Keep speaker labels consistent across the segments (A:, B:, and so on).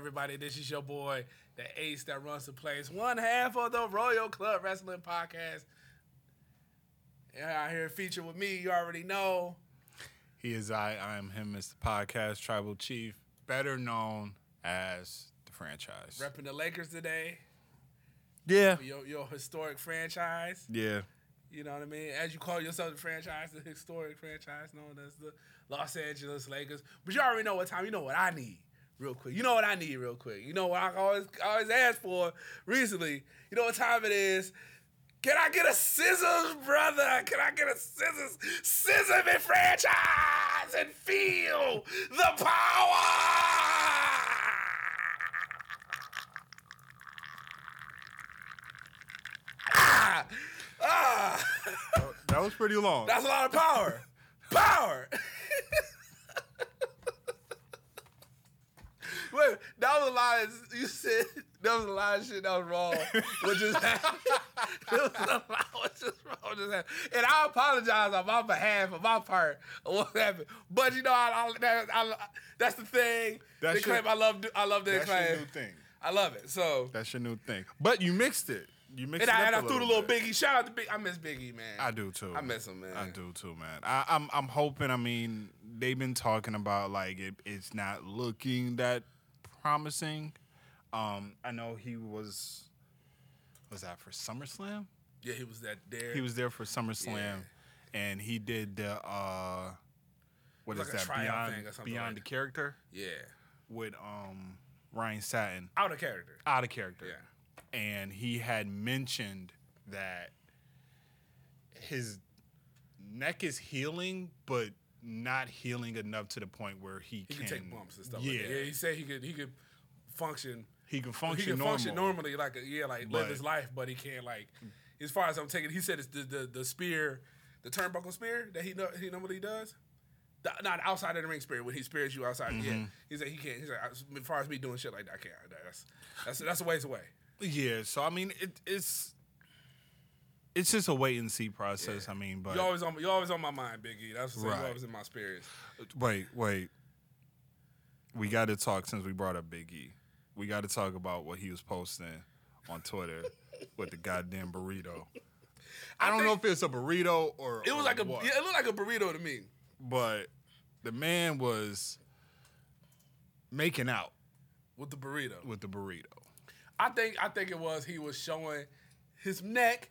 A: everybody? This is your boy, the ace that runs the place, one half of the Royal Club Wrestling Podcast. Yeah, out here featured with me, you already know.
B: He is I, I am him, Mr. Podcast Tribal Chief, better known as the franchise.
A: Repping the Lakers today,
B: Yeah.
A: your, your historic franchise.
B: Yeah.
A: You know what I mean? As you call yourself the franchise, the historic franchise known as the Los Angeles Lakers. But you already know what time. You know what I need, real quick. You know what I need, real quick. You know what I always always ask for recently. You know what time it is? Can I get a scissors, brother? Can I get a scissors? Scissor me franchise and feel the power. Ah, ah.
B: That was pretty long.
A: That's a lot of power. Power. Wait, that was a lot of you said that was a lot of shit that was wrong. What just happened? There was a lot what just wrong. Just happened. And I apologize on my behalf, on my part, of what happened. But you know, I, I, that, I, that's the thing.
B: That's
A: the claim
B: your-
A: I love. I love the
B: That's your
A: claim.
B: new thing.
A: I love it. So
B: That's your new thing. But you mixed it. You mixed
A: and
B: it
A: I, and I threw the little
B: bit.
A: Biggie. Shout out to Big. I miss Biggie, man.
B: I do too.
A: I miss him, man.
B: I do too, man. I, I'm I'm hoping. I mean, they've been talking about like it, it's not looking that promising. Um, I know he was. Was that for SummerSlam?
A: Yeah, he was that there.
B: He was there for SummerSlam,
A: Yeah.
B: and he did the uh, what is
A: like
B: that beyond
A: thing or
B: beyond
A: like
B: the character
A: yeah,
B: with um Ryan Satin
A: out of character.
B: out of character.
A: Yeah.
B: and he had mentioned that his neck is healing, but not healing enough to the point where he,
A: He
B: can
A: could take bumps and stuff.
B: Yeah,
A: like that. yeah. He said he could. He could function.
B: he can function
A: he can
B: normal.
A: function normally, like a, yeah, like live his life, but he can't like. As far as I'm taking, he said it's the the, the spear, the turnbuckle spear that he know, he normally does. The, not outside of the ring spear when he spears you outside. Yeah,
B: Mm-hmm.
A: he said he can't. He's like, as far as me doing shit like that, I can't. That's that's that's a ways away.
B: Yeah, so I mean, it, it's it's just a wait and see process. I mean, but
A: You always on you always on my mind, Biggie. That's what
B: Right.
A: you always in my spirits.
B: wait, wait, we got to talk since we brought up Big E. We got to talk about what he was posting on Twitter with the goddamn burrito. I, don't know if it's a burrito or
A: It was
B: or
A: like a
B: what.
A: yeah, it looked like a burrito to me.
B: but the man was making out
A: With the burrito,
B: with the burrito.
A: I think I think it was he was showing his neck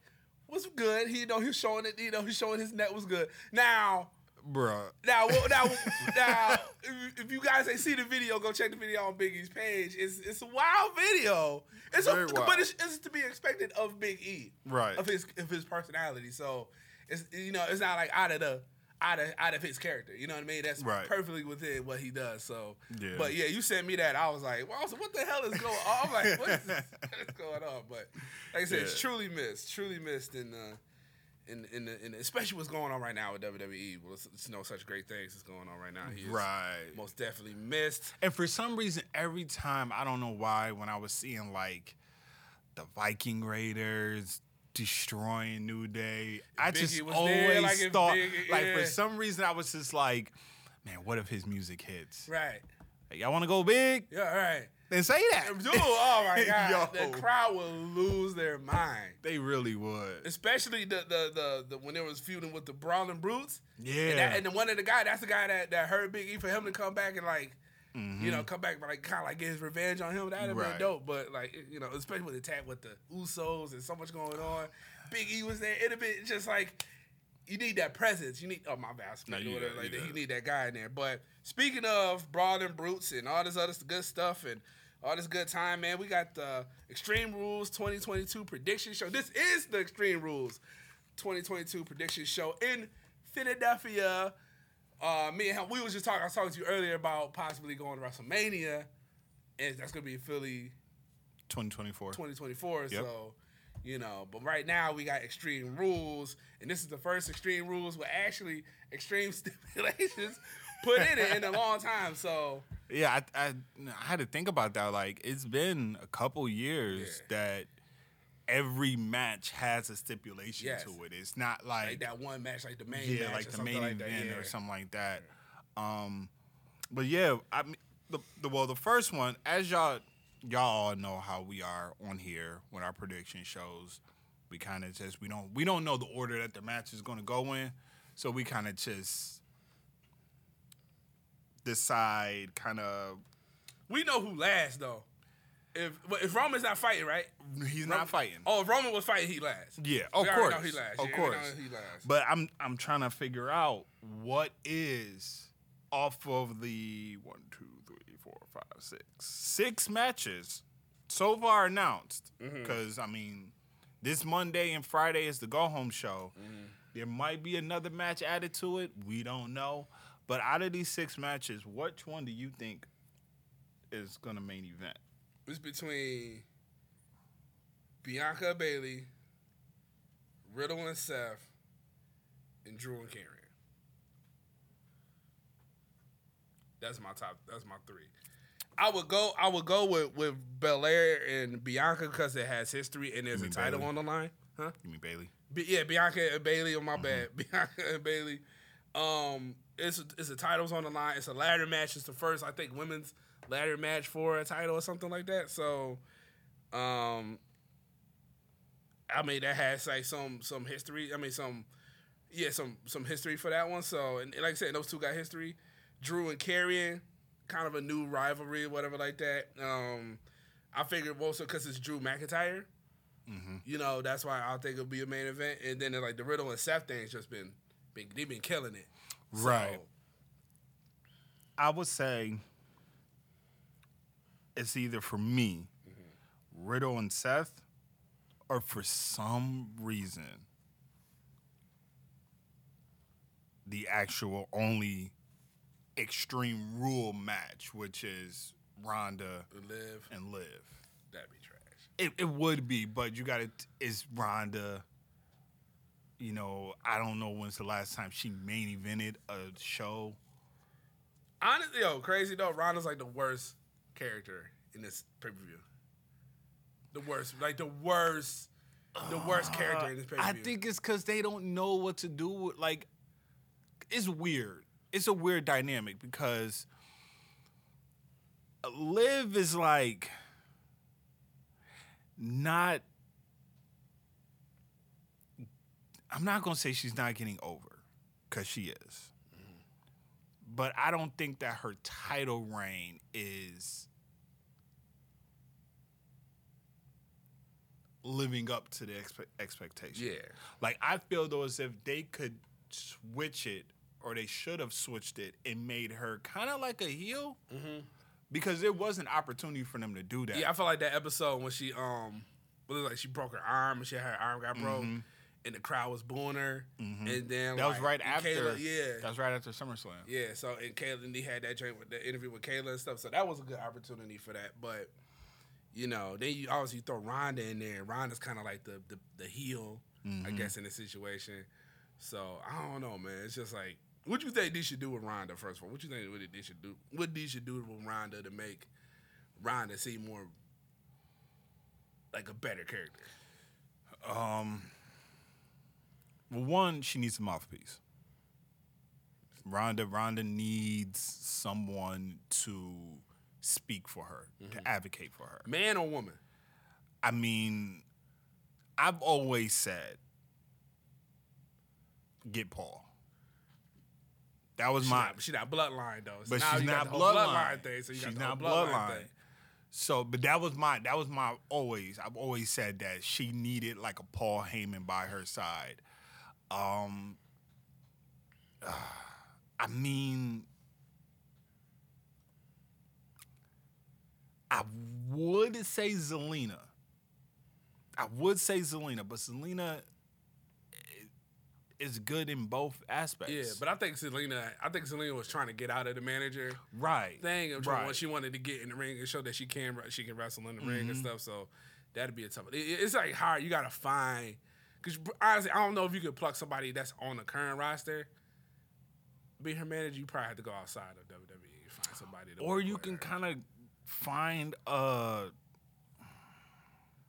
A: was good. He you know he was showing it. You know he's showing his neck was good. Now
B: Bruh.
A: now now now if, you guys ain't see the video, go check the video on Biggie's page. It's it's a wild video. It's
B: Very
A: a,
B: wild.
A: but it's, it's to be expected of Big E,
B: Right.
A: Of his of his personality. So it's you know it's not like out of the. Out of, out of his character, you know what I mean. That's
B: Right.
A: perfectly within what he does. So,
B: Yeah.
A: but yeah, you sent me that. I was like, well, what the hell is going on? I'm like, what is, this? what is going on? But like I said, it's truly missed, truly missed in uh, in in, the, in especially what's going on right now with WWE. Well, it's, it's know such great things that's going on right now. He
B: Right.
A: most definitely missed.
B: And for some reason, every time, I don't know why, when I was seeing like the Viking Raiders destroying New Day, I
A: Biggie
B: just always
A: there, like,
B: thought,
A: Biggie-
B: like,
A: yeah.
B: for some reason, I was just like, man, what if his music hits?
A: Right.
B: Like, y'all want to go big?
A: Yeah. Right.
B: Then say that.
A: Dude, oh my god, the crowd will lose their mind.
B: They really would.
A: Especially the the the, the when they was feuding with the Brawling Brutes.
B: Yeah.
A: And, that, and the one of the guy, that's the guy that, that hurt Big E for him to come back and like,
B: Mm-hmm.
A: you know, come back like kind of like get his revenge on him. That'd have
B: Right.
A: been dope. But like, you know, especially with the tag with the Usos and so much going on, Big E was there. It'd have been just like. You need that presence. You need oh my bad,
B: No, you
A: whatever like
B: you
A: that. You need that guy in there. But speaking of brawling brutes and all this other good stuff and all this good time, man, we got the Extreme Rules 2022 prediction show. This is the Extreme Rules 2022 prediction show in Philadelphia. Uh, me and him, we was just talking. I was talking to you earlier about possibly going to WrestleMania, and that's gonna be in Philly
B: 2024.
A: 2024.
B: Yep.
A: So, you know, but right now we got Extreme Rules, and this is the first Extreme Rules with actually extreme stipulations put in it in a long time. So,
B: Yeah, I, I, I had to think about that. Like, it's been a couple years
A: Yeah.
B: that every match has a stipulation
A: Yes.
B: to it. It's not like,
A: like that one match, like the main
B: yeah, like
A: or
B: the
A: something
B: main
A: like that,
B: event
A: yeah.
B: or something like that. Um, but yeah, I mean, the, the well, the first one, as y'all y'all all know how we are on here when our prediction shows. We kind of just we don't we don't know the order that the match is going to go in, so we kind of just decide kind of
A: We know who last though. If if Roman's not fighting, right?
B: he's not fighting.
A: Oh, if Roman was fighting, he last.
B: Yeah, of course,
A: he last.
B: of
A: Yeah,
B: course.
A: he last.
B: But I'm I'm trying to figure out what is off of the one, two, three, four, five, six, six matches so far announced.
A: Mm-hmm.
B: Because I mean, this Monday and Friday is the go home show.
A: Mm-hmm.
B: There might be another match added to it. We don't know. But out of these six matches, which one do you think is gonna main event?
A: It's between Bianca Bayley, Riddle and Seth, and Drew and Karrion. That's my top. That's my three. I would go. I would go with with Belair and Bianca because it has history and there's a title
B: Bayley?
A: on the line. Huh?
B: You mean
A: Bayley? Yeah, Bianca and Bayley. On my
B: Mm-hmm.
A: bad, Bianca and Bayley. Um, it's it's a titles on the line. It's a ladder match. It's the first, I think, women's ladder match for a title or something like that. So, um, I mean that has like some some history. I mean some, yeah, some some history for that one. So, and like I said, those two got history. Drew and Karrion, kind of a new rivalry, whatever like that. Um, I figured also because it's Drew McIntyre. You know, that's why I think it'll be a main event. And then like the Riddle and Seth thing's just been, been they've been killing it. So,
B: Right. I would say it's either for me, mm-hmm. Riddle and Seth, or for some reason, the actual only extreme rule match, which is Ronda
A: Liv,
B: and Liv.
A: that'd be trash.
B: It, it would be, but you got to, is Ronda, you know, I don't know when's the last time she main evented a show.
A: Honestly, yo, crazy though. Ronda's like the worst character in this pay per view. The worst, like the worst, the worst character in this pay per
B: I
A: view.
B: think it's because they don't know what to do. With, like, it's weird. It's a weird dynamic because Liv is like not. I'm not gonna say she's not getting over, because she is. Mm-hmm. But I don't think that her title reign is living up to the expe- expectation.
A: Yeah.
B: Like I feel though as if they could switch it, or they should have switched it and made her kind of like a heel, because there was an opportunity for them to do that.
A: Yeah, I felt like that episode when she um, was like she broke her arm and she had her arm got broke, and the crowd was booing her, and then
B: Mm-hmm. that was right after.
A: Kayla, yeah,
B: that was right after SummerSlam.
A: Yeah, so and Kayla and he had that joint with the interview with Kayla and stuff. So that was a good opportunity for that. But you know, then you obviously throw Ronda in there. Ronda's kind of like the, the the heel,
B: Mm-hmm.
A: I guess, in the situation. So I don't know, man. It's just like, what you think they should do with Ronda first of all? What you think what they should do? What they should do with Ronda to make Ronda seem more like a better character?
B: Um, well, one, she needs a mouthpiece. Ronda, Ronda needs someone to speak for her, to advocate for her.
A: Man or woman?
B: I mean, I've always said, get Paul. That was
A: She
B: my.
A: not, she not bloodline though. So
B: but she's
A: you got
B: not
A: whole
B: bloodline.
A: thing. So you
B: she's not
A: bloodline,
B: bloodline.
A: thing.
B: So, but that was my that was my always. I've always said that she needed like a Paul Heyman by her side. Um, I mean, I would say Zelina. I would say Zelina, but Zelina is good in both aspects.
A: Yeah, but I think Zelina, I think Zelina was trying to get out of the manager
B: right
A: thing. and
B: right.
A: She wanted to get in the ring and show that she can she can wrestle in the ring
B: Mm-hmm.
A: and stuff. So that'd be a tough. It, it's like hard. You gotta find because honestly, I don't know if you could pluck somebody that's on the current roster. Be her manager, you probably have to go outside of WWE and find somebody. To
B: or you can kind of find
A: a.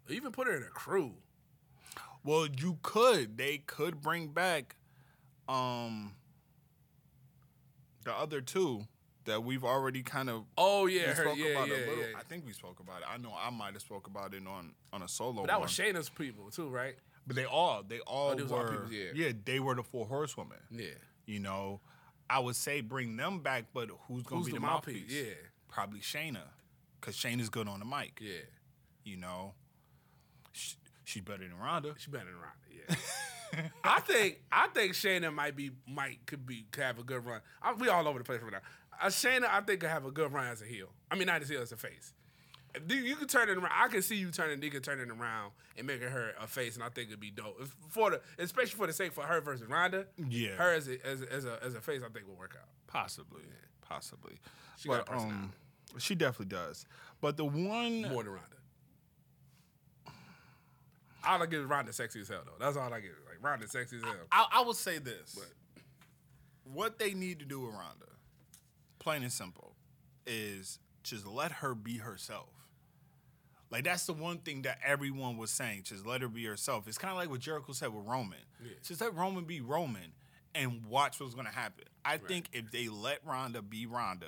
A: Even put her in a crew.
B: well you could they could bring back um the other two that we've already kind of
A: Oh yeah,
B: we
A: her,
B: spoke
A: yeah,
B: about
A: yeah,
B: it a little.
A: yeah.
B: I think we spoke about it. I know I might have spoke about it on on a solo.
A: But that
B: one.
A: was Shayna's people too, right?
B: But they all they all
A: they was all
B: were
A: people's, yeah.
B: they were the four horsewomen.
A: Yeah.
B: You know, I would say bring them back, but who's gonna
A: Who's
B: be
A: the
B: the
A: mouthpiece?
B: mouthpiece?
A: Yeah.
B: probably Shayna, cause Shayna's good on the mic.
A: Yeah.
B: You know, she, she's better than Ronda.
A: She better than Ronda. Yeah. I think I think Shayna might be might could be could have a good run. I, we all over the place right now. Uh, Shayna, I think could have a good run as a heel. I mean, not as a heel as a face. If you, could turn it around. I can see you turning. You turn it around and making her a face, and I think it'd be dope. If, for the, especially for the sake for her versus Ronda.
B: Yeah.
A: Her as a, as a, as a, as a face, I think will work out.
B: Possibly, possibly.
A: She got
B: but,
A: personality.
B: um, she definitely does. But the one
A: More than Ronda. All I give is Ronda sexy as hell though. That's all I give. Like Ronda sexy as hell.
B: I, I will say this:
A: But
B: what they need to do with Ronda, plain and simple, is just let her be herself. Like that's the one thing that everyone was saying. Just let her be herself. It's kind of like what Jericho said with Roman.
A: Yeah.
B: Just let Roman be Roman and watch what's gonna happen. I think if they let Ronda be Ronda,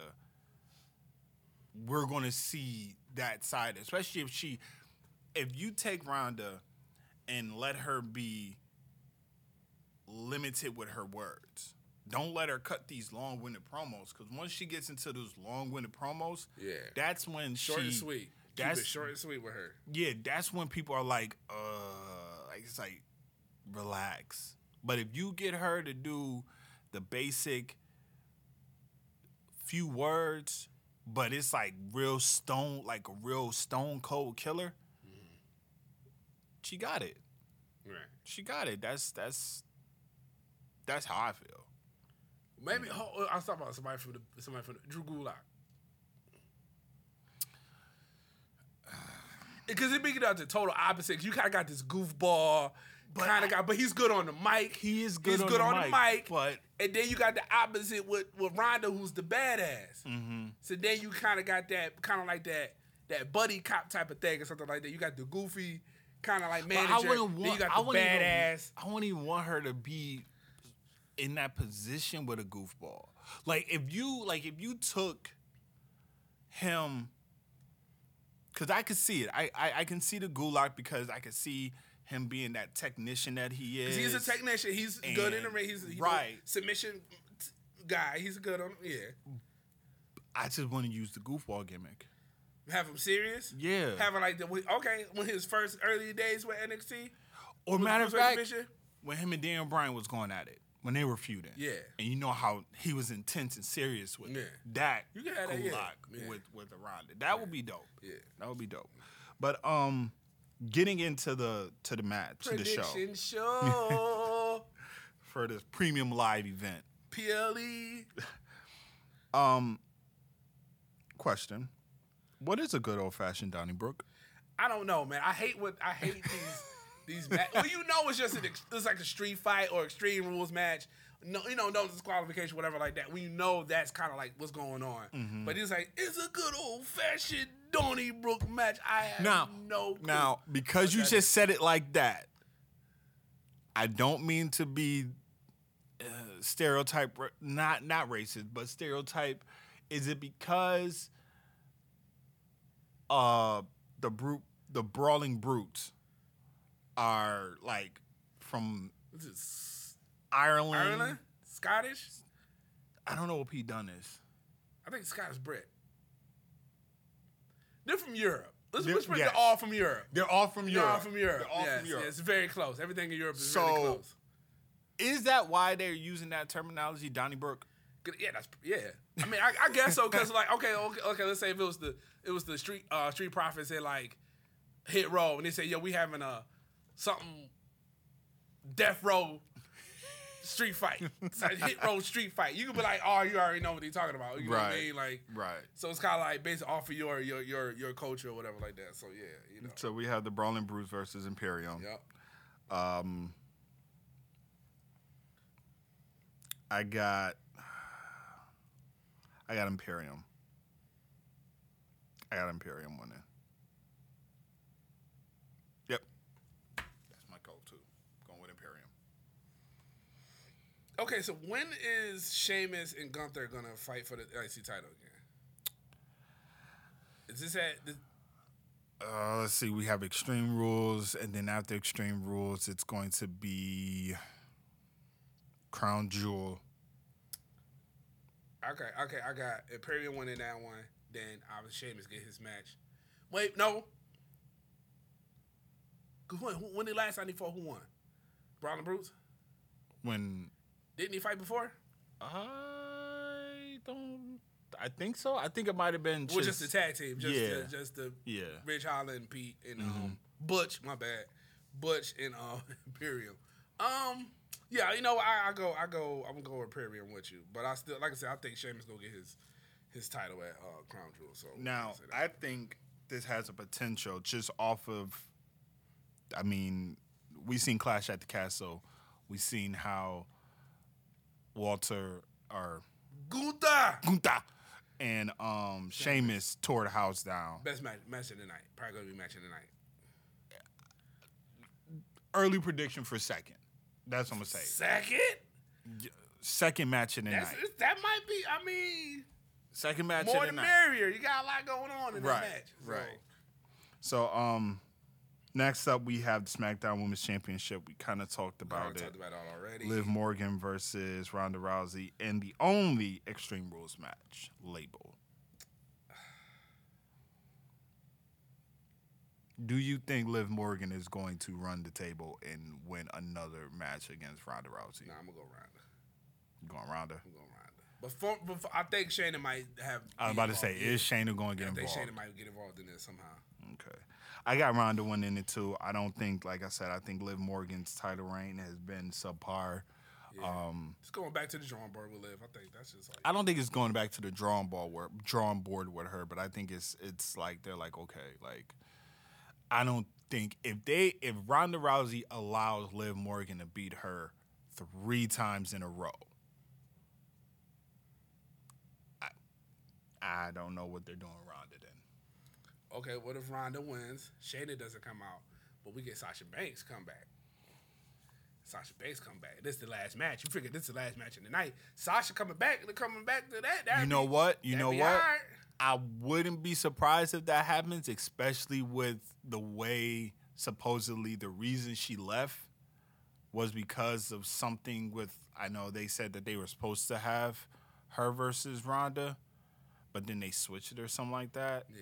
B: we're gonna see that side, especially if she, if you take Ronda and let her be limited with her words. Don't let her cut these long-winded promos because once she gets into those long-winded promos,
A: Yeah.
B: that's when
A: short
B: she,
A: and sweet. Keep
B: That's
A: it short and sweet with her.
B: yeah, that's when people are like, uh, like it's like, relax. But if you get her to do the basic few words, but it's like real stone, like a real stone cold killer, she got it.
A: Right.
B: She got it. That's that's that's how I feel.
A: Maybe oh, I was talking about somebody from the somebody from the, Drew Gulak. Because it making out the total opposite. You kind of got this goofball kind of guy, but he's good on the mic.
B: He is good
A: He's
B: on
A: good
B: the
A: on the
B: mic,
A: mic.
B: but-
A: and then you got the opposite with with Ronda, who's the badass.
B: Mm-hmm.
A: So then you kind of got that kind of like that that buddy cop type of thing or something like that. You got the goofy kind of like manager.
B: I wouldn't
A: then you
B: want.
A: got
B: I
A: the
B: wouldn't
A: badass.
B: Even, I wouldn't even want her to be in that position with a goofball. Like if you like if you took him, because I could see it. I, I I can see the Gulak because I could see him being that technician that he is.
A: He's a technician. He's good in the ring. He's know,
B: right.
A: submission guy. He's good on yeah.
B: I just want to use the goofball gimmick.
A: Have him serious.
B: Yeah.
A: Having like the okay when his first early days with NXT.
B: Or matter of fact, when him and Daniel Bryan was going at it, when they were feuding.
A: Yeah.
B: And you know how he was intense and serious with
A: Yeah.
B: that
A: You got have that, yeah. Yeah.
B: with with the Ronda. That would be dope.
A: Yeah.
B: That would be dope. But um getting into the to the match, to the show
A: Prediction show.
B: for this premium live event.
A: PLE.
B: Um question. What is a good old fashioned Donnybrook?
A: I don't know, man. I hate what I hate these these match. Well, you know, it's just an ex- it's like a street fight or extreme rules match. No, you know, no disqualification, whatever like that. We know that's kind of like what's going on.
B: Mm-hmm.
A: But it's like it's a good old fashioned Donnybrook match. I have
B: Now,
A: no clue.
B: now because you just said it like that, I don't mean to be uh, stereotype, not not racist, but stereotype. Is it because uh the brute, the brawling brutes are like from
A: This is
B: Ireland?
A: Ireland, Scottish.
B: I don't know what P Dunne is.
A: I think Scottish Brit. They're from Europe. Let's,
B: They're-
A: let's
B: yes.
A: they're all from Europe.
B: They're all from
A: They're
B: Europe.
A: all from Europe.
B: They're all
A: yes,
B: from Europe.
A: yes, it's very close. Everything in Europe is
B: So-
A: really close.
B: Is that why they're using that terminology, Donnybrook?
A: Yeah, that's yeah. I mean, I, I guess so because like okay, okay, okay. Let's say if it was the it was the street uh street profits and like hit row and they say yo we having a something death row street fight. It's like hit row street fight. You could be like, oh, you already know what they're talking about. You know what I mean? Like
B: Right.
A: so it's kind of like based off of your your your your culture or whatever like that. So yeah, you know.
B: So we have the Brawling Brutes versus Imperium.
A: Yep.
B: Um, I got, I got Imperium. I got Imperium winning that's my goal too. Going with Imperium.
A: Okay, so when is Sheamus and Gunther gonna fight for the IC title again? Is this at the,
B: Uh, let's see. We have Extreme Rules, and then after Extreme Rules, it's going to be Crown Jewel.
A: Okay, okay, I got Imperium winning that one. Then I was Sheamus get his match. Wait, no. 'Cause when, when the last time he fought, who won? Braun and Bruce?
B: When
A: Didn't he fight before?
B: I don't, I think so. I think it might have been
A: Well, just the tag team, just
B: yeah.
A: the, just the
B: Yeah.
A: Ridge Holland and Pete and
B: Mm-hmm.
A: um, Butch. My bad, Butch and uh, Imperium. Um, yeah, you know, I, I go, I go, I'm gonna go with Imperium with you, but I still, like I said, I think Sheamus gonna get his his title at uh, Crown Jewel. So
B: Now,
A: I'll say that.
B: I think this has a potential just off of. I mean, we've seen Clash at the Castle. We've seen how Walter or
A: Gunther
B: Gunther and um Sheamus tore the house down.
A: best match match of the night. Probably gonna be match of the night.
B: Early prediction for second. That's what I'm gonna say.
A: Second,
B: Second match of the
A: that's
B: night.
A: that might be. I mean,
B: Second match
A: more
B: the
A: the merrier. You got a lot going on in
B: Right,
A: that match. So,
B: right. So um, next up we have the SmackDown Women's Championship. We kind of talked about it.
A: talked about it already.
B: Liv Morgan versus Ronda Rousey in the only Extreme Rules match label. Do you think Liv Morgan is going to run the table and win another match against Ronda Rousey?
A: Nah, I'm gonna go Ronda.
B: You going Ronda?
A: I'm going Ronda. But for, for- I think Shayna might have.
B: I was about to say,
A: involved.
B: is Shayna going to
A: Yeah,
B: get
A: I think
B: involved?
A: Shayna might get involved in this somehow.
B: Okay. I got Ronda winning it too. I don't think, like I said, I think Liv Morgan's title reign has been subpar. Um,
A: It's going back to the drawing board with Liv. I think that's just like.
B: I don't think it's going back to the drawing ball where drawing board with her, but I think it's it's like they're like okay, like I don't think if they if Ronda Rousey allows Liv Morgan to beat her three times in a row, I I don't know what they're doing then.
A: Okay, what if Ronda wins? Shayna doesn't come out, but we get Sasha Banks come back. Sasha Banks come back. This is the last match. You figure this is the last match of the night. Sasha coming back, coming back to that.
B: You
A: that'd
B: know
A: be-
B: what? You know what? I wouldn't be surprised if that happens, especially with the way supposedly the reason she left was because of something with I know they said that they were supposed to have her versus Ronda, but then they switched it or something like that.
A: Yeah,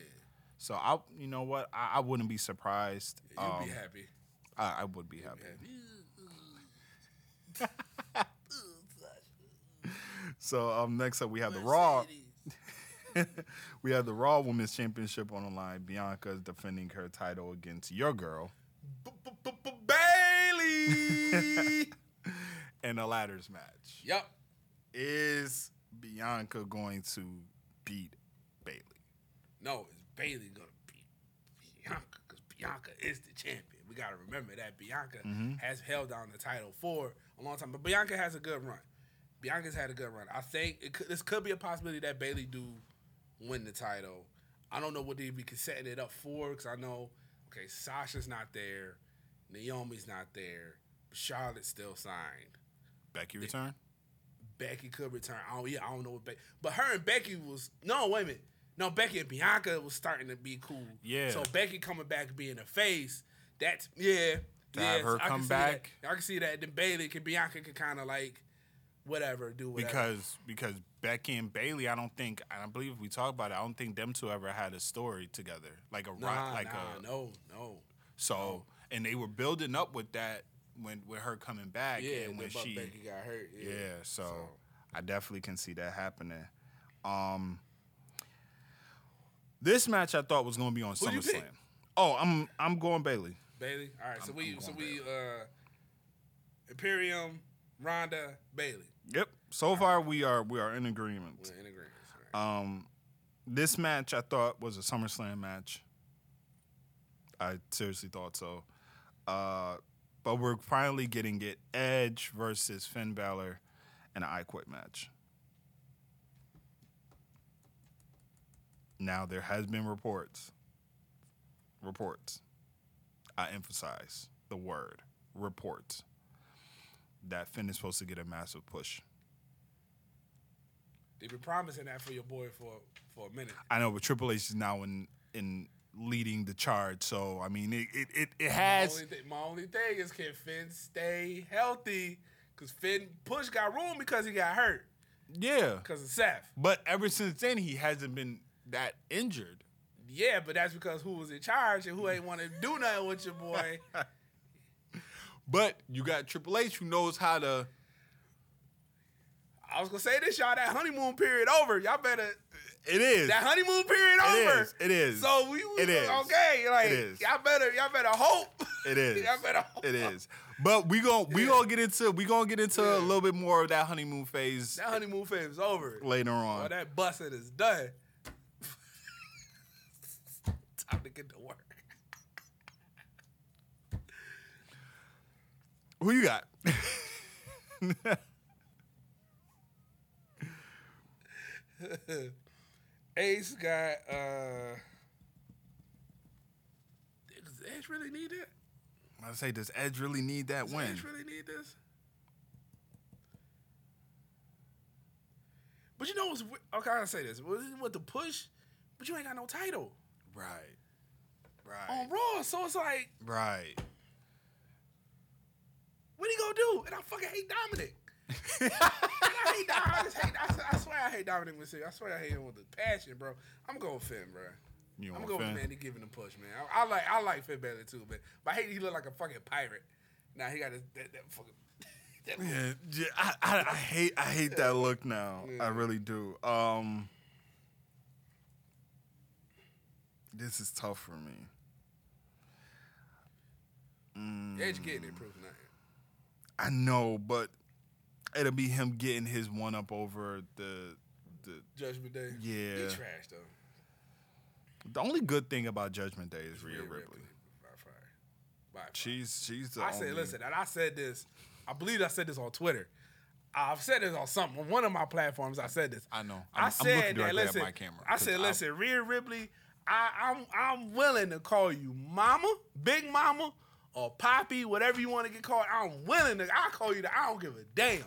B: So I, you know what? I, I wouldn't be surprised.
A: you'd
B: Um,
A: be happy.
B: I, I would be happy. So um, next up we have the Raw. we have the Raw Women's Championship on the line. Bianca is defending her title against your girl
A: Bayley.
B: in a ladders match.
A: yep.
B: Is Bianca going to beat Bayley?
A: No, it's Bayley gonna beat Bianca because Bianca is the champion. We gotta remember that Bianca
B: Mm-hmm.
A: has held down the title for a long time, but Bianca has a good run. Bianca's had a good run. I think it could, this could be a possibility that Bayley do win the title. I don't know what they be setting it up for because I know okay Sasha's not there, Naomi's not there, Charlotte's still signed.
B: Becky return?
A: Becky could return. Oh yeah, I don't know what Becky, but her and Becky was no wait a minute. No, Becky and Bianca was starting to be cool.
B: Yeah.
A: So Becky coming back being a face. That's yeah.
B: To
A: yeah,
B: her
A: I can
B: come
A: see
B: back.
A: that. I can see that. Then Bayley can Bianca can kind of like whatever do whatever.
B: Because because Becky and Bayley, I don't think I believe we talked about it. I don't think them two ever had a story together, like a
A: nah,
B: like
A: nah,
B: a
A: no, no.
B: so. And they were building up with that when with her coming back,
A: Yeah,
B: and when she
A: Becky got hurt. Yeah.
B: Yeah, so, I definitely can see that happening. Um, this match I thought was going to be on
A: Who'd you
B: SummerSlam.
A: pick?
B: Oh, I'm I'm going Bayley.
A: Bayley. All right. So
B: I'm-
A: we
B: I'm
A: so
B: going
A: we uh Imperium, Ronda, Bayley.
B: Yep. So far we are we are in agreement.
A: We're in agreement. All right.
B: Um, this match I thought was a SummerSlam match. I seriously thought so. Uh, but we're finally getting it: Edge versus Finn Balor in an I Quit match. Now there has been reports. Reports. I emphasize the word reports that Finn is supposed to get a massive push.
A: They've been promising that for your boy for for a minute.
B: I know, but Triple H is now in in leading the charge. So I mean, it it it, it
A: My
B: has.
A: only, thi- my only thing is can Finn stay healthy? Because Finn Push got room because he got hurt
B: Yeah,
A: because of Seth.
B: but ever since then, he hasn't been that injured.
A: Yeah, but that's because who was in charge and who ain't want to do nothing with your boy.
B: But you got Triple H who knows how to.
A: I was gonna say this, y'all. That honeymoon period over. Y'all better.
B: It is.
A: That honeymoon period
B: It
A: over.
B: is. It is.
A: So we.
B: It is.
A: Okay. Like
B: is.
A: y'all better. Y'all better hope.
B: It is.
A: y'all better. Hope.
B: It is. But we gon' we gonna get into we gonna get into
A: Yeah.
B: a little bit more of that honeymoon phase
A: That honeymoon phase is over.
B: later on.
A: that busting is done. Time to get to work.
B: Who you got?
A: Ace got. uh Does Edge really need that?
B: I say, does Edge really need that
A: Does
B: win?
A: Edge really need this? But you know what's okay? I gotta say this. With the push, but you ain't got no title
B: Right.
A: On Raw, so it's like,
B: Right.
A: what he gonna do? And I fucking hate Dominik. And I hate Dominik. I, just hate, I, swear I hate Dominik Mysterio. I swear I hate him with a passion, bro. I'm going Finn, bro.
B: You
A: I'm going
B: Finn?
A: with Mandy giving the push, man. I, I like I like Finn Balor too, but but I hate he look like a fucking pirate. Now he got his, that, that fucking. that
B: Yeah, yeah, I, I, I hate I hate that look now. I really do. Um, this is tough for me. Mm,
A: getting it, proof nothing.
B: I know, but it'll be him getting his one up over the the.
A: Judgment Day.
B: Yeah.
A: He trash though.
B: The only good thing about Judgment Day is Rhea
A: Rhea
B: Ripley.
A: By far. By far.
B: She's she's the
A: I
B: only.
A: said, listen, and I said this. I believe I said this on Twitter. I've said this on something on one of my platforms. I said this.
B: I know. I'm-
A: I said that. Listen,
B: my camera,
A: I said,
B: I-
A: listen, Rhea Ripley. I, I'm I'm willing to call you Mama, Big Mama, or Poppy, whatever you want to get called. I'm willing to. I call you that. I don't give a damn.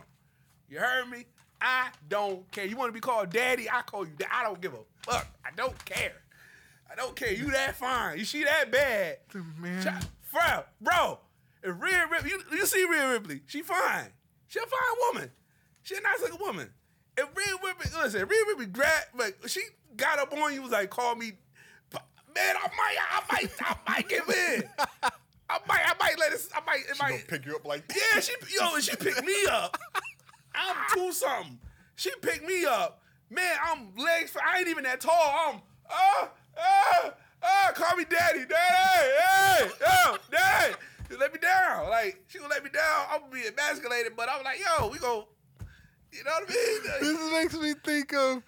A: You heard me? I don't care. You want to be called Daddy? I call you that. I don't give a fuck. I don't care. I don't care. You that fine. You she that bad.
B: man.
A: Ch- Bro, bro, if Rhea Ripley, you, you see Rhea Ripley, she fine. She a fine woman. She a nice looking woman. If Rhea Ripley, listen, Rhea Ripley grab, like she got up on you, was like, call me, man, I might, I might, I might give in. I might, I might let it, I might, it might.
B: pick you up like
A: Yeah, she yo, she picked me up. I'm two something. She picked me up. Man, I'm legs. I ain't even that tall. I'm uh uh uh. Call me daddy, daddy, hey, yo, daddy. She let me down. Like she gonna let me down. I'm gonna be emasculated, but I'm like, yo, we go. You know what I mean?
B: this makes me think of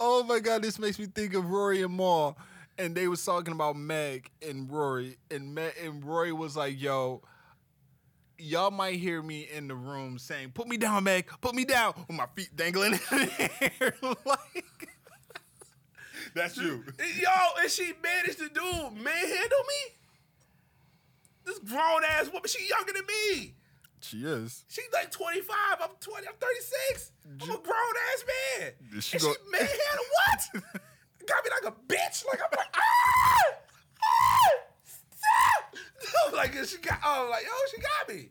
B: oh my god this makes me think of rory and Mal and they was talking about meg and rory and meg and rory was like yo y'all might hear me in the room saying put me down meg put me down with my feet dangling in the air like that's you
A: Yo, and she managed to do manhandle me. This grown ass woman, she younger than me.
B: she is
A: She's like 25. I'm 20. I'm 36. I'm a grown ass man.
B: She
A: and
B: go-
A: she manhandle what? Got me like a bitch. Like I'm like ah, ah, stop. like she got. Oh, like yo, she got me.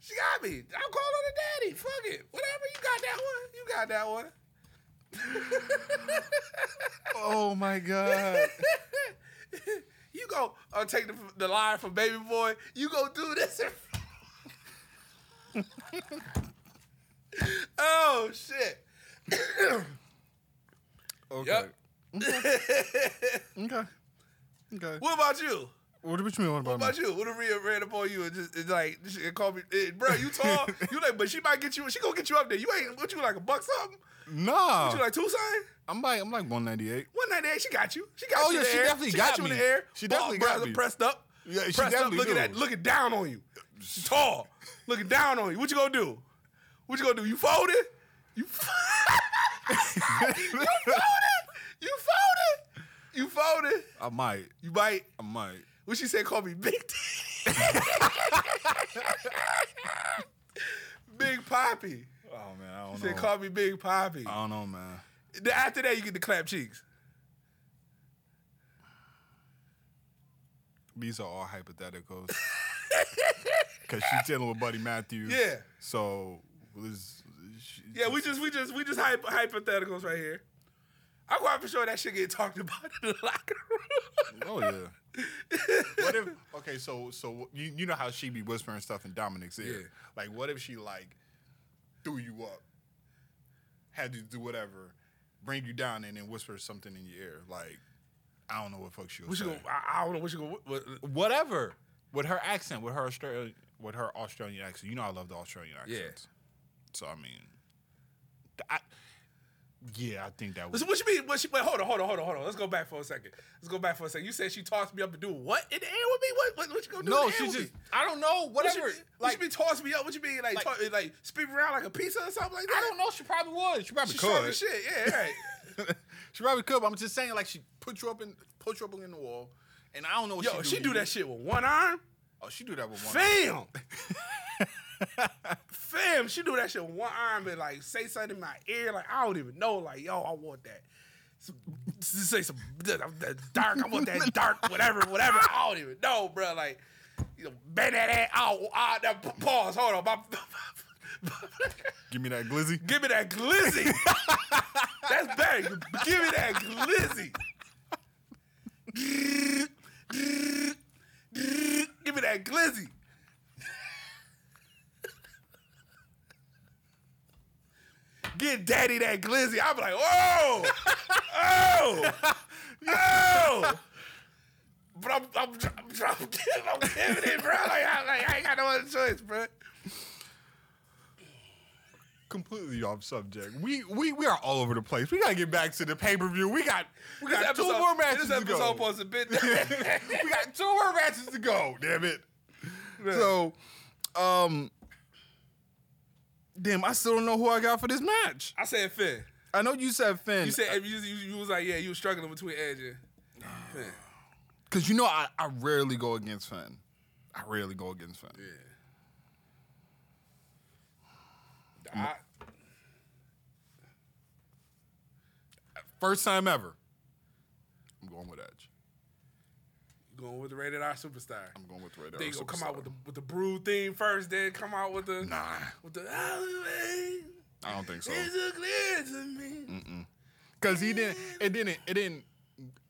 A: She got me. I'm calling her daddy. Fuck it. Whatever. You got that one. You got that one.
B: oh my god
A: you go uh, take the, the line from Baby Boy. You go do this. oh shit.
B: okay
A: Yep.
B: Okay okay
A: What about you?
B: what do you mean what
A: What
B: about,
A: about you? What if Rhea ran up on you and just it's like she call me, eh, bro? You tall? you like, but she might get you. She gonna get you up there. You ain't what you like a buck something?
B: nah
A: What you like two something?
B: i'm like i'm like 198
A: One ninety eight. She got you. She got
B: Oh,
A: you.
B: Oh yeah,
A: in the
B: she
A: air.
B: definitely
A: she
B: got
A: you in the air.
B: She definitely
A: Ball-
B: got me.
A: Pressed up.
B: Yeah, she
A: pressed
B: definitely
A: up. Looking
B: do.
A: at looking down on you. She's tall. looking down on you. What you gonna do? What you gonna do? You folded? You, you folded? You folded? You folded?
B: i might
A: You might?
B: i might
A: What she said? Call me Big Daddy. Big Poppy.
B: Oh man, I don't
A: said,
B: know.
A: call me Big Poppy.
B: I don't know, man.
A: Then After that, you get the clap cheeks.
B: These are all hypotheticals. Cause she's dealing with Buddy Matthews.
A: Yeah.
B: So she,
A: Yeah, we just we just we just hyp- hypotheticals right here. I'm quite for sure that shit get talked about in the locker room.
B: Oh yeah. what if? Okay, so so you you know how she be whispering stuff in Dominik's ear.
A: Yeah.
B: Like, what if she like threw you up, had you do whatever, bring you down, and then whisper something in your ear? Like, I don't know what fuck she was
A: go. I, I don't know. We should go. What, what,
B: Whatever. With her accent, with her Australian, with her Australian accent. You know, I love the Australian
A: Yeah.
B: So I mean, I, yeah, I think that was.
A: What you mean? What she, wait, hold on, hold on, hold on, hold on. Let's go back for a second. Let's go back for a second. You said she tossed me up to do what in the air with me? What? What, what you gonna do?
B: No,
A: in the air
B: she just.
A: me?
B: I don't know.
A: What
B: Whatever.
A: you, what
B: like,
A: you mean toss me up? What you mean like
B: Like-
A: like, like spin around like a pizza or something like that?
B: I don't know. She probably would. She probably
A: She
B: could.
A: shit. Yeah, right.
B: she probably could. But I'm just saying, like, she put you up in, put you up in the wall, and I don't know what
A: Yo,
B: she
A: she do that shit with one arm.
B: Oh, she do that with one.
A: Fam. Fam, she do that shit with one arm and like say something in my ear. Like, I don't even know. Like, yo, I want that. Some, say some dark. I want that dark, whatever, whatever. I don't even know, bro. Like, you know, bend that ass. Oh, ah, that, pause. Hold on. My,
B: Give me that glizzy.
A: give me that glizzy. That's better. Give me that glizzy. Give me that glizzy. Get daddy that glizzy. I'm like, whoa, oh, oh. But I'm, I'm, I'm, I'm, I'm giving it, bro. Like, I, like, I ain't got no other choice, bro.
B: Completely off subject. We we we are all over the place. We gotta get back to the pay per view. We got we got two more matches
A: This
B: to go.
A: episode supposed to be.
B: we got two more matches to go. Damn it. So, um, damn, I still don't know who I got for this match.
A: I said Finn.
B: I know you said Finn.
A: You said you, you, you was like, yeah, you was struggling between Edge and Finn.
B: Because you know, I, I rarely go against Finn. I rarely go against Finn.
A: Yeah. I,
B: First time ever. I'm going with Edge.
A: Going with the rated R superstar.
B: I'm going with Red
A: Then you gonna come out with the with the Brood theme first, then come out with the
B: Nah,
A: with the "Alleyway
B: I don't think so.
A: is so clear to me.
B: Because he didn't. It didn't. It didn't.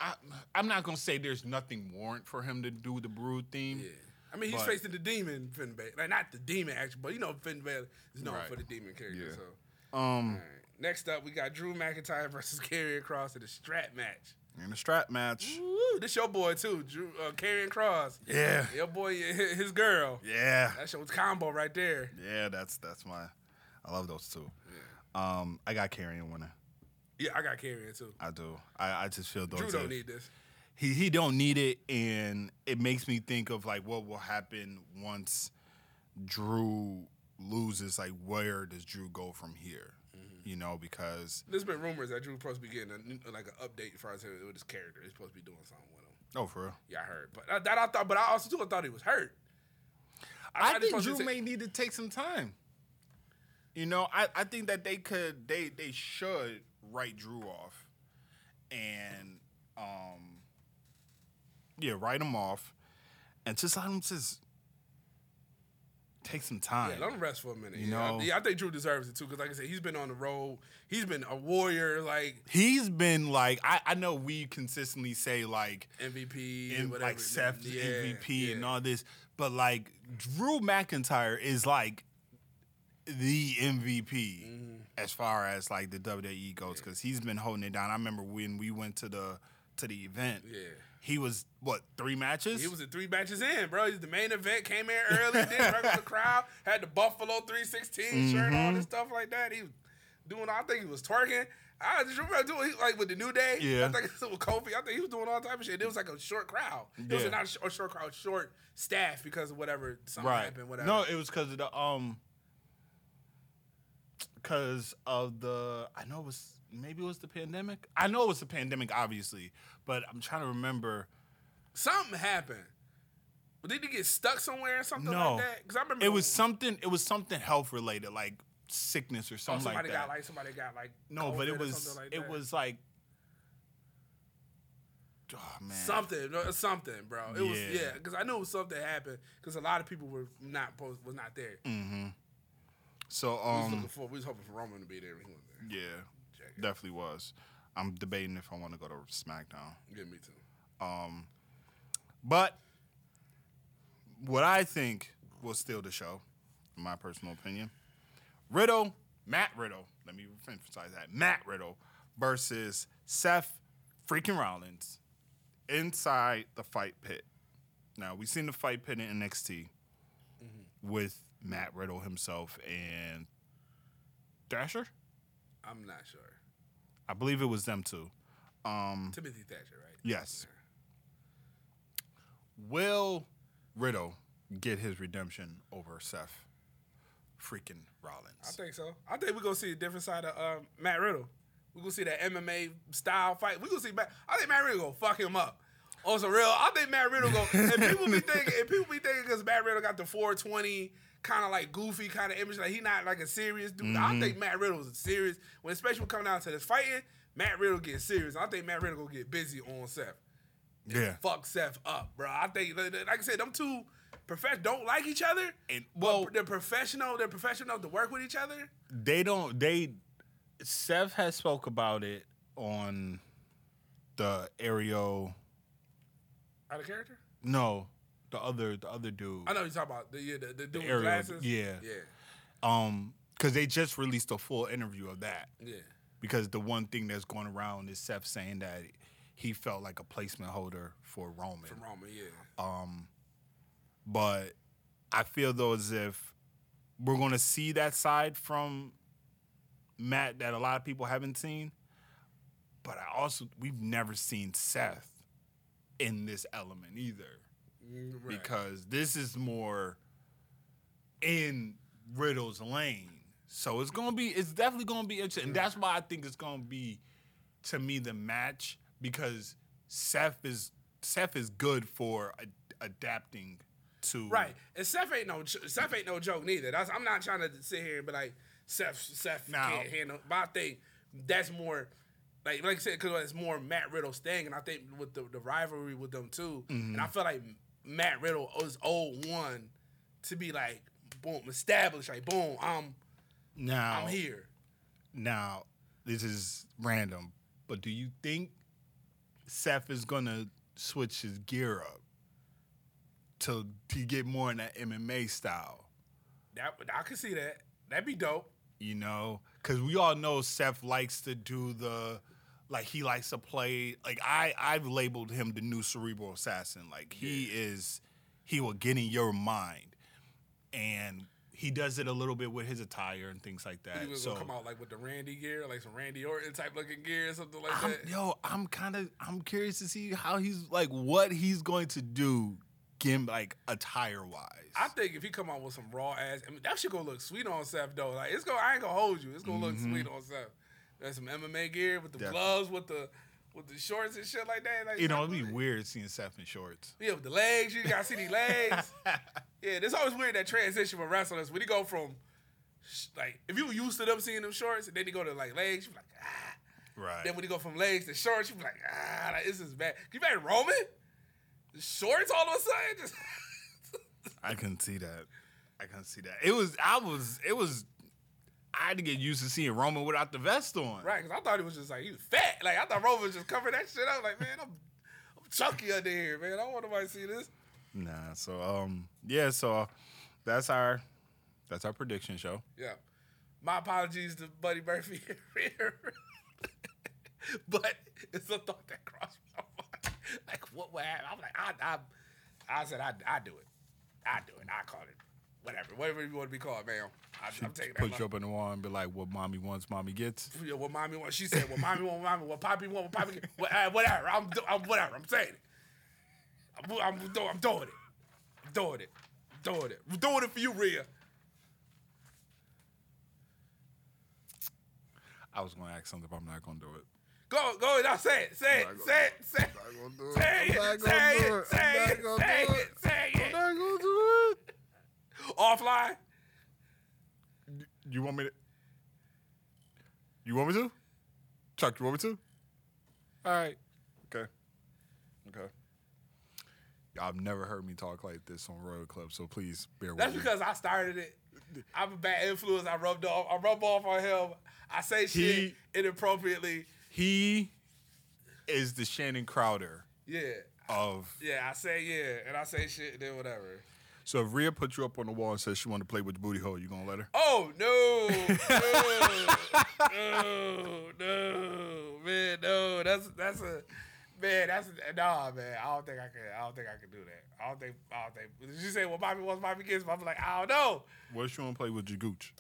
B: I, I'm not gonna say there's nothing warrant for him to do the Brood theme.
A: Yeah. I mean, he's
B: But-
A: facing the demon Finn Balor. Like, not the demon, actually, but you know, Finn Balor is known
B: Right.
A: for the demon character.
B: Yeah.
A: So,
B: Um,
A: right. next up, we got Drew McIntyre versus Karrion Kross in a strap match.
B: In a strap match.
A: Woo, this your boy too, Drew uh, Karrion Kross.
B: Yeah.
A: Your boy, his girl.
B: Yeah.
A: That's your combo right there.
B: Yeah. That's that's my. I love those two. Yeah. Um, I got Karrion winning.
A: Yeah, I got Karrion too.
B: I do. I, I just feel those.
A: Drew don't
B: if-
A: need this.
B: he he don't need it, and it makes me think of like what will happen once Drew loses. Like, where does Drew go from here? You know, because
A: There's been rumors that Drew's supposed to be getting a, new- like an update for as with his character. He's supposed to be doing something with him.
B: oh, for real.
A: Yeah, I heard, but that, that I thought. But I also too thought he was hurt.
B: I,
A: just
B: think Drew may need to take some time. You know, I, I think that they could they they should write Drew off, and um, yeah, write him off, and just let him just take some time.
A: Yeah, let him rest for a minute.
B: You
A: yeah, I-
B: know-
A: yeah, I think Drew deserves it too. Because like I said, he's been on the road. He's been a warrior, like
B: He's been like I, I know we consistently say like
A: MVP,
B: in,
A: whatever.
B: like Seth's
A: Yeah,
B: MVP and all this, but like Drew McIntyre is like the MVP
A: Mm-hmm.
B: as far as like the WWE goes because he's been holding it down. I remember when we went to the to the event.
A: Yeah.
B: He was what three matches?
A: He was in three matches in, bro. He's the main event. Came in early, did regular the crowd, had the Buffalo 316 shirt on and stuff like that. He was doing. I think he was twerking. I just remember doing like with the New Day.
B: Yeah.
A: I think it's with Kofi. I think he was doing all type of shit. It was like a short crowd. It was not a short, short crowd, short staff because of whatever something
B: right.
A: happened. Whatever.
B: No, it was because of the um because of the I know it was maybe it was the pandemic. I know it was the pandemic, obviously, but I'm trying to remember.
A: something happened. But Did he get stuck somewhere or something
B: No.
A: like that? Because I remember
B: It was something. It was something health related, like sickness or
A: oh,
B: something
A: somebody
B: like that.
A: got like somebody got like
B: no, but it was
A: like
B: it was like. Oh man.
A: something, something, bro. It was
B: Yeah.
A: yeah, because I knew something happened because a lot of people were not post, was not there.
B: So
A: we was
B: um,
A: looking for, we was hoping for Roman to be there. There.
B: yeah,
A: it.
B: definitely was. I'm debating if I want to go to SmackDown.
A: Yeah, me too.
B: Um, but what I think will steal the show, in my personal opinion, Riddle, Matt Riddle, let me emphasize that, Matt Riddle versus Seth freaking Rollins inside the fight pit. Now, we've seen the fight pit in NXT mm-hmm. with Matt Riddle himself and Thrasher.
A: I'm not sure.
B: I believe it was them two. Um,
A: Timothy Thatcher, right?
B: Yes. Will Riddle get his redemption over Seth freaking Rollins?
A: I think so. I think we're gonna see a different side of um, Matt Riddle. We're gonna see that MMA style fight. We're gonna see Matt. I think Matt Riddle gonna fuck him up. On some real, I think Matt Riddle go. and people be thinking, and people be thinking because Matt Riddle got the 420 kind of like goofy kind of image, like he not like a serious dude. I mm-hmm. think Matt Riddle is serious. When especially when coming down to this fighting, Matt Riddle get serious. I think Matt Riddle gonna get busy on Seth.
B: yeah.
A: Fuck Seth up, bro. I think, like I said, them two profess don't like each other.
B: And-
A: well, they're professional. They're professional to work with each other.
B: They don't. They. Seth has spoke about it on the Ariel.
A: Out of character.
B: No, the other the other dude.
A: I know you're talking about the yeah, the, the dude with glasses.
B: yeah.
A: yeah,
B: Um, because they just released a full interview of that.
A: yeah.
B: Because the one thing that's going around is Seth saying that he felt like a placement holder for Roman.
A: From Roman, yeah.
B: Um, but I feel though as if we're going to see that side from Matt that a lot of people haven't seen. But I also we've never seen Seth in this element either
A: right.
B: because this is more in Riddle's lane. So it's gonna be it's definitely gonna be interesting. And that's why I think it's gonna be to me the match because Seth is Seth is good for adapting to
A: right, and Seth ain't no Seth ain't no joke neither. That's I'm not trying to sit here and be like Seth Seth
B: Now-
A: can't handle. But I think that's more like like I said because it's more Matt Riddle's thing, and I think with the, the rivalry with them too,
B: Mm-hmm.
A: and I feel like Matt Riddle was old oh one to be like boom established like boom I'm
B: now
A: I'm here.
B: Now, this is random, but do you think Seth is gonna switch his gear up to to get more in that MMA style?
A: That I could see that. That'd be dope.
B: You know, because we all know Seth likes to do the like he likes to play like I I've labeled him the new cerebral assassin. Like he is he will get in your mind, and he does it a little bit with his attire and things like that.
A: He was
B: so
A: gonna come out like with the Randy gear, like some Randy Orton type looking gear or something like
B: I'm,
A: that.
B: yo, I'm kind of I'm curious to see how he's like what he's going to do, game like attire wise.
A: I think if he come out with some raw ass, I mean that shit gonna look sweet on Seth though. Like it's gonna, I ain't gonna hold you. It's gonna look sweet mm-hmm. on Seth. There's some MMA gear with the
B: Definitely.
A: gloves, with the with the shorts and shit like that. Like,
B: you know, it'd be weird seeing Seth in shorts.
A: Yeah, with the legs, you gotta see these legs. yeah, it's always weird that transition for wrestlers when you go from like if you used to them seeing them shorts and then you go to like legs, you be like ah.
B: Right.
A: Then when you go from legs to shorts, you be like ah, like, this is bad. Can you imagine Roman? Shorts all of a sudden just.
B: I can see that. I can see that. It was I was it was I had to get used to seeing Roman without the vest on.
A: Right, because I thought he was just like, he was fat. Like, I thought Roman was just covering that shit up. Like, man, I'm, I'm chunky under here, man. I don't want nobody to see this.
B: Nah. So um yeah. So that's our that's our prediction show.
A: Yeah. My apologies to Buddy Murphy here. but it's a thought that crossed my mind. Like, what would happen? I'm like, I, I, I said, I, I do it. I do it. I call it. Whatever. Whatever you want to be called, man. I, I'm taking that.
B: Put you up in the wall and be like, "What mommy wants, mommy gets."
A: Yeah, what mommy want. She said, what mommy want, mommy, what poppy want, what poppy get. What, uh, whatever. I'm, I'm whatever. I'm saying it. I'm, I'm, do- I'm doing it. I'm doing it. I'm doing it. I'm doing it for you, Rhea.
B: I was gonna ask something, but I'm not gonna do it.
A: Go, go. Now say it. Say it.
B: I'm not
A: Say it. Say it.
B: I'm not gonna do
A: Say it.
B: gonna
A: Say it.
B: it. I'm
A: it.
B: not gonna do
A: it. Offline.
B: You want me to? You want me to? Chuck, you want me to? All right. Okay. Okay. Have never heard me talk like this on Royal Club, so please bear
A: That's
B: with me.
A: That's because I started it. I'm a bad influence. I rubbed off. I rub off on him. I say shit inappropriately.
B: He is the Shannon Crowder
A: Yeah.
B: of.
A: Yeah, I say yeah, and I say shit, and then whatever.
B: So if Rhea put you up on the wall and says she want to play with the booty hole, you gonna let her?
A: Oh no, no, no, no, man, no. That's that's a man. That's a, nah, man. I don't think I can. I don't think I can do that. I don't think. I don't think. Did you say what mommy wants? Mommy gets. I'm like, I don't know.
B: What she want to play with Jagooch?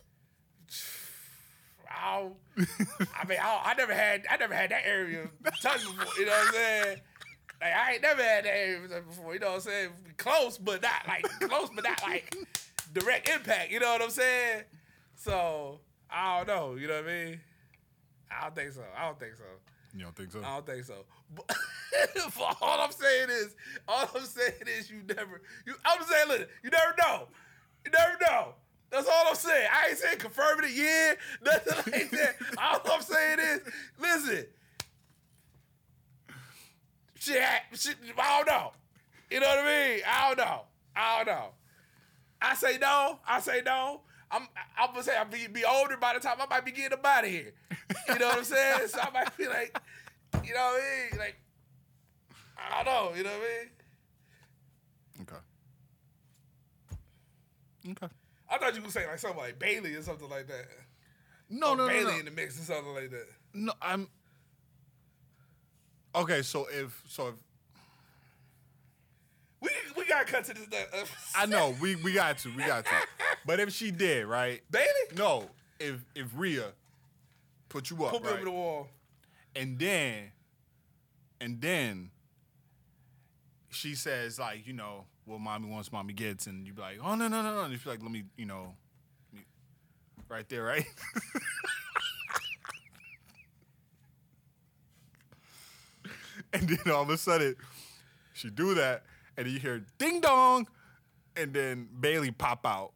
A: I don't. I mean, I, I never had. I never had that area touched before. You know what I'm saying? Like I ain't never had that before. You know what I'm saying? Close, but not like close, but not like direct impact. You know what I'm saying? So I don't know. You know what I mean? I don't think so. I don't think so.
B: You don't think so?
A: I don't think so. But all I'm saying is, all I'm saying is, you never. You, I'm saying, listen, you never know. You never know. That's all I'm saying. I ain't saying confirming it, yeah, nothing like that. all I'm saying is, listen, shit, I don't know. You know what I mean? I don't know. I don't know. I say no. I say no. I'm I'm gonna say I'll be, be older by the time I might be getting up out of here. You know what I'm saying? So I might be like, you know what I mean? Like, I don't know. You know what I mean?
B: Okay. Okay.
A: I thought you would say like something like Bayley or something like that.
B: No,
A: Or
B: no, no,
A: Bayley
B: no.
A: in the mix or something like that.
B: No, I'm. Okay, so if so if.
A: We we gotta cut to this. Uh,
B: I know we we got to we got to, but if she did right,
A: Bayley?
B: No, if if Rhea put you up
A: put me
B: right,
A: over the wall.
B: and then and then she says like you know well mommy wants mommy gets and you be like oh no no no no and she's like let me you know right there right and then all of a sudden she do that and you hear ding dong and then Bayley pop out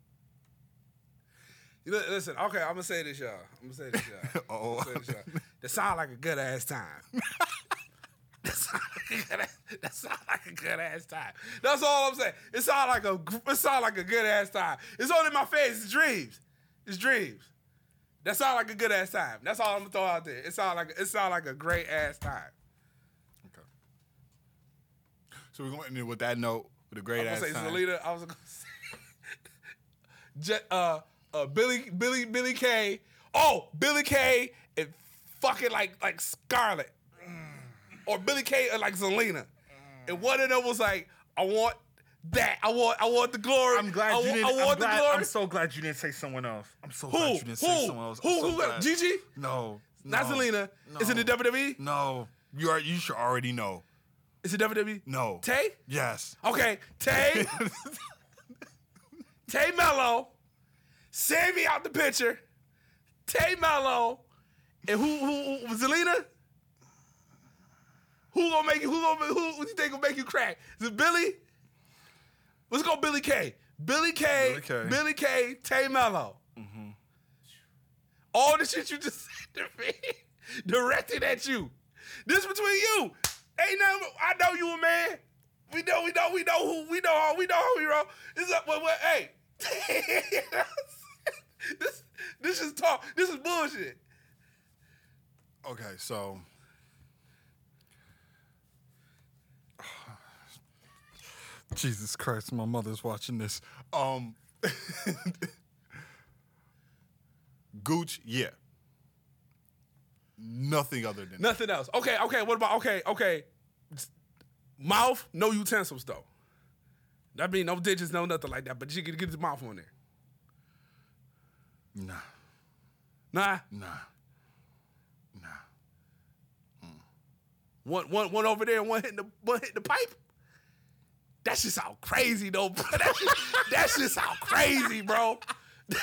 A: You li- listen, okay, I'm gonna say this, y'all. I'm gonna say this, y'all.
B: Oh.
A: I'm gonna say this, y'all. That sound like a good ass time. that sound like a good ass, that sound like a good ass time. That's all I'm saying. It sound like a gr- it sound like a good ass time. It's only my face. It's dreams. It's dreams. That sound like a good ass time. That's all I'm gonna throw out there. It sound like it sound like a great ass time.
B: So we're going to end it with that note with a great ass.
A: I'm
B: ass
A: gonna say. Zelina. I was gonna say Je- uh, uh, Billy, Billy, Billie Kay Oh, Billie Kay and fucking like like Scarlett, or Billie Kay and like Zelina, and one of them was like, I want that. I want I want the glory.
B: I'm glad
A: I,
B: you
A: wa-
B: didn't.
A: I want
B: I'm, glad,
A: the glory.
B: I'm so glad you didn't say someone else. I'm so
A: who?
B: glad you didn't
A: Who?
B: say someone else. I'm
A: Who?
B: so
A: Who?
B: glad.
A: Gigi?
B: No,
A: Not
B: no,
A: Zelina. Is it the. WWE?
B: No, you are. You should already know.
A: Is it WWE?
B: No.
A: Tay?
B: Yes.
A: Okay, Tay. Tay Melo, save me out the picture. Tay Melo, and who who, who Zelina? Who gonna make you? Who gonna who, who you think gonna make you crack? Is it Billy? Let's go Billie Kay Billie Kay
B: Billie Kay
A: Billie Kay Tay Melo. Mm-hmm. All the shit you just said to me, directed at you. This between you. Ain't nothing. I know you a man. We know. We know. We know who. We know. how- We know how we roll. This is up. What? what hey. this. This is talk. This is bullshit.
B: Okay, so. Jesus Christ, my mother's watching this. Um, Gooch, yeah. Nothing other than that.
A: Nothing else. Okay. Okay. What about? Okay. Okay. Mouth. No utensils though. That mean no digits, no nothing like that. But you can get his mouth on there.
B: Nah,
A: Nah.
B: nah, nah. Mm.
A: One, one, one over there, and one hitting the one hitting the pipe. That's just how crazy though, bro. That shit, that shit sound crazy, bro.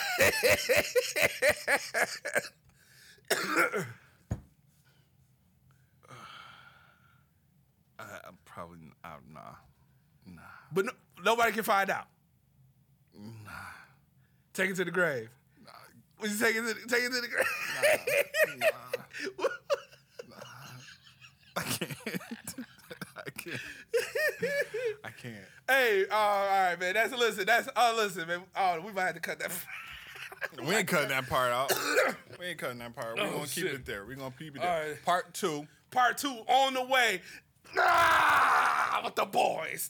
B: I, I'm probably uh, nah, nah.
A: But no, nobody can find out. Nah. Take it to the grave. Nah. Would you take it to the, take it to the grave?
B: Nah, I can't. I can't. I can't.
A: hey, uh, all right, man. That's listen. That's oh, listen, man. Oh, we might have to cut that.
B: We ain't cutting that part out. We ain't cutting that part. We're
A: Oh,
B: gonna keep it there. We're gonna keep it there.
A: right.
B: Part two.
A: Part two on the way. Ah, with the boys.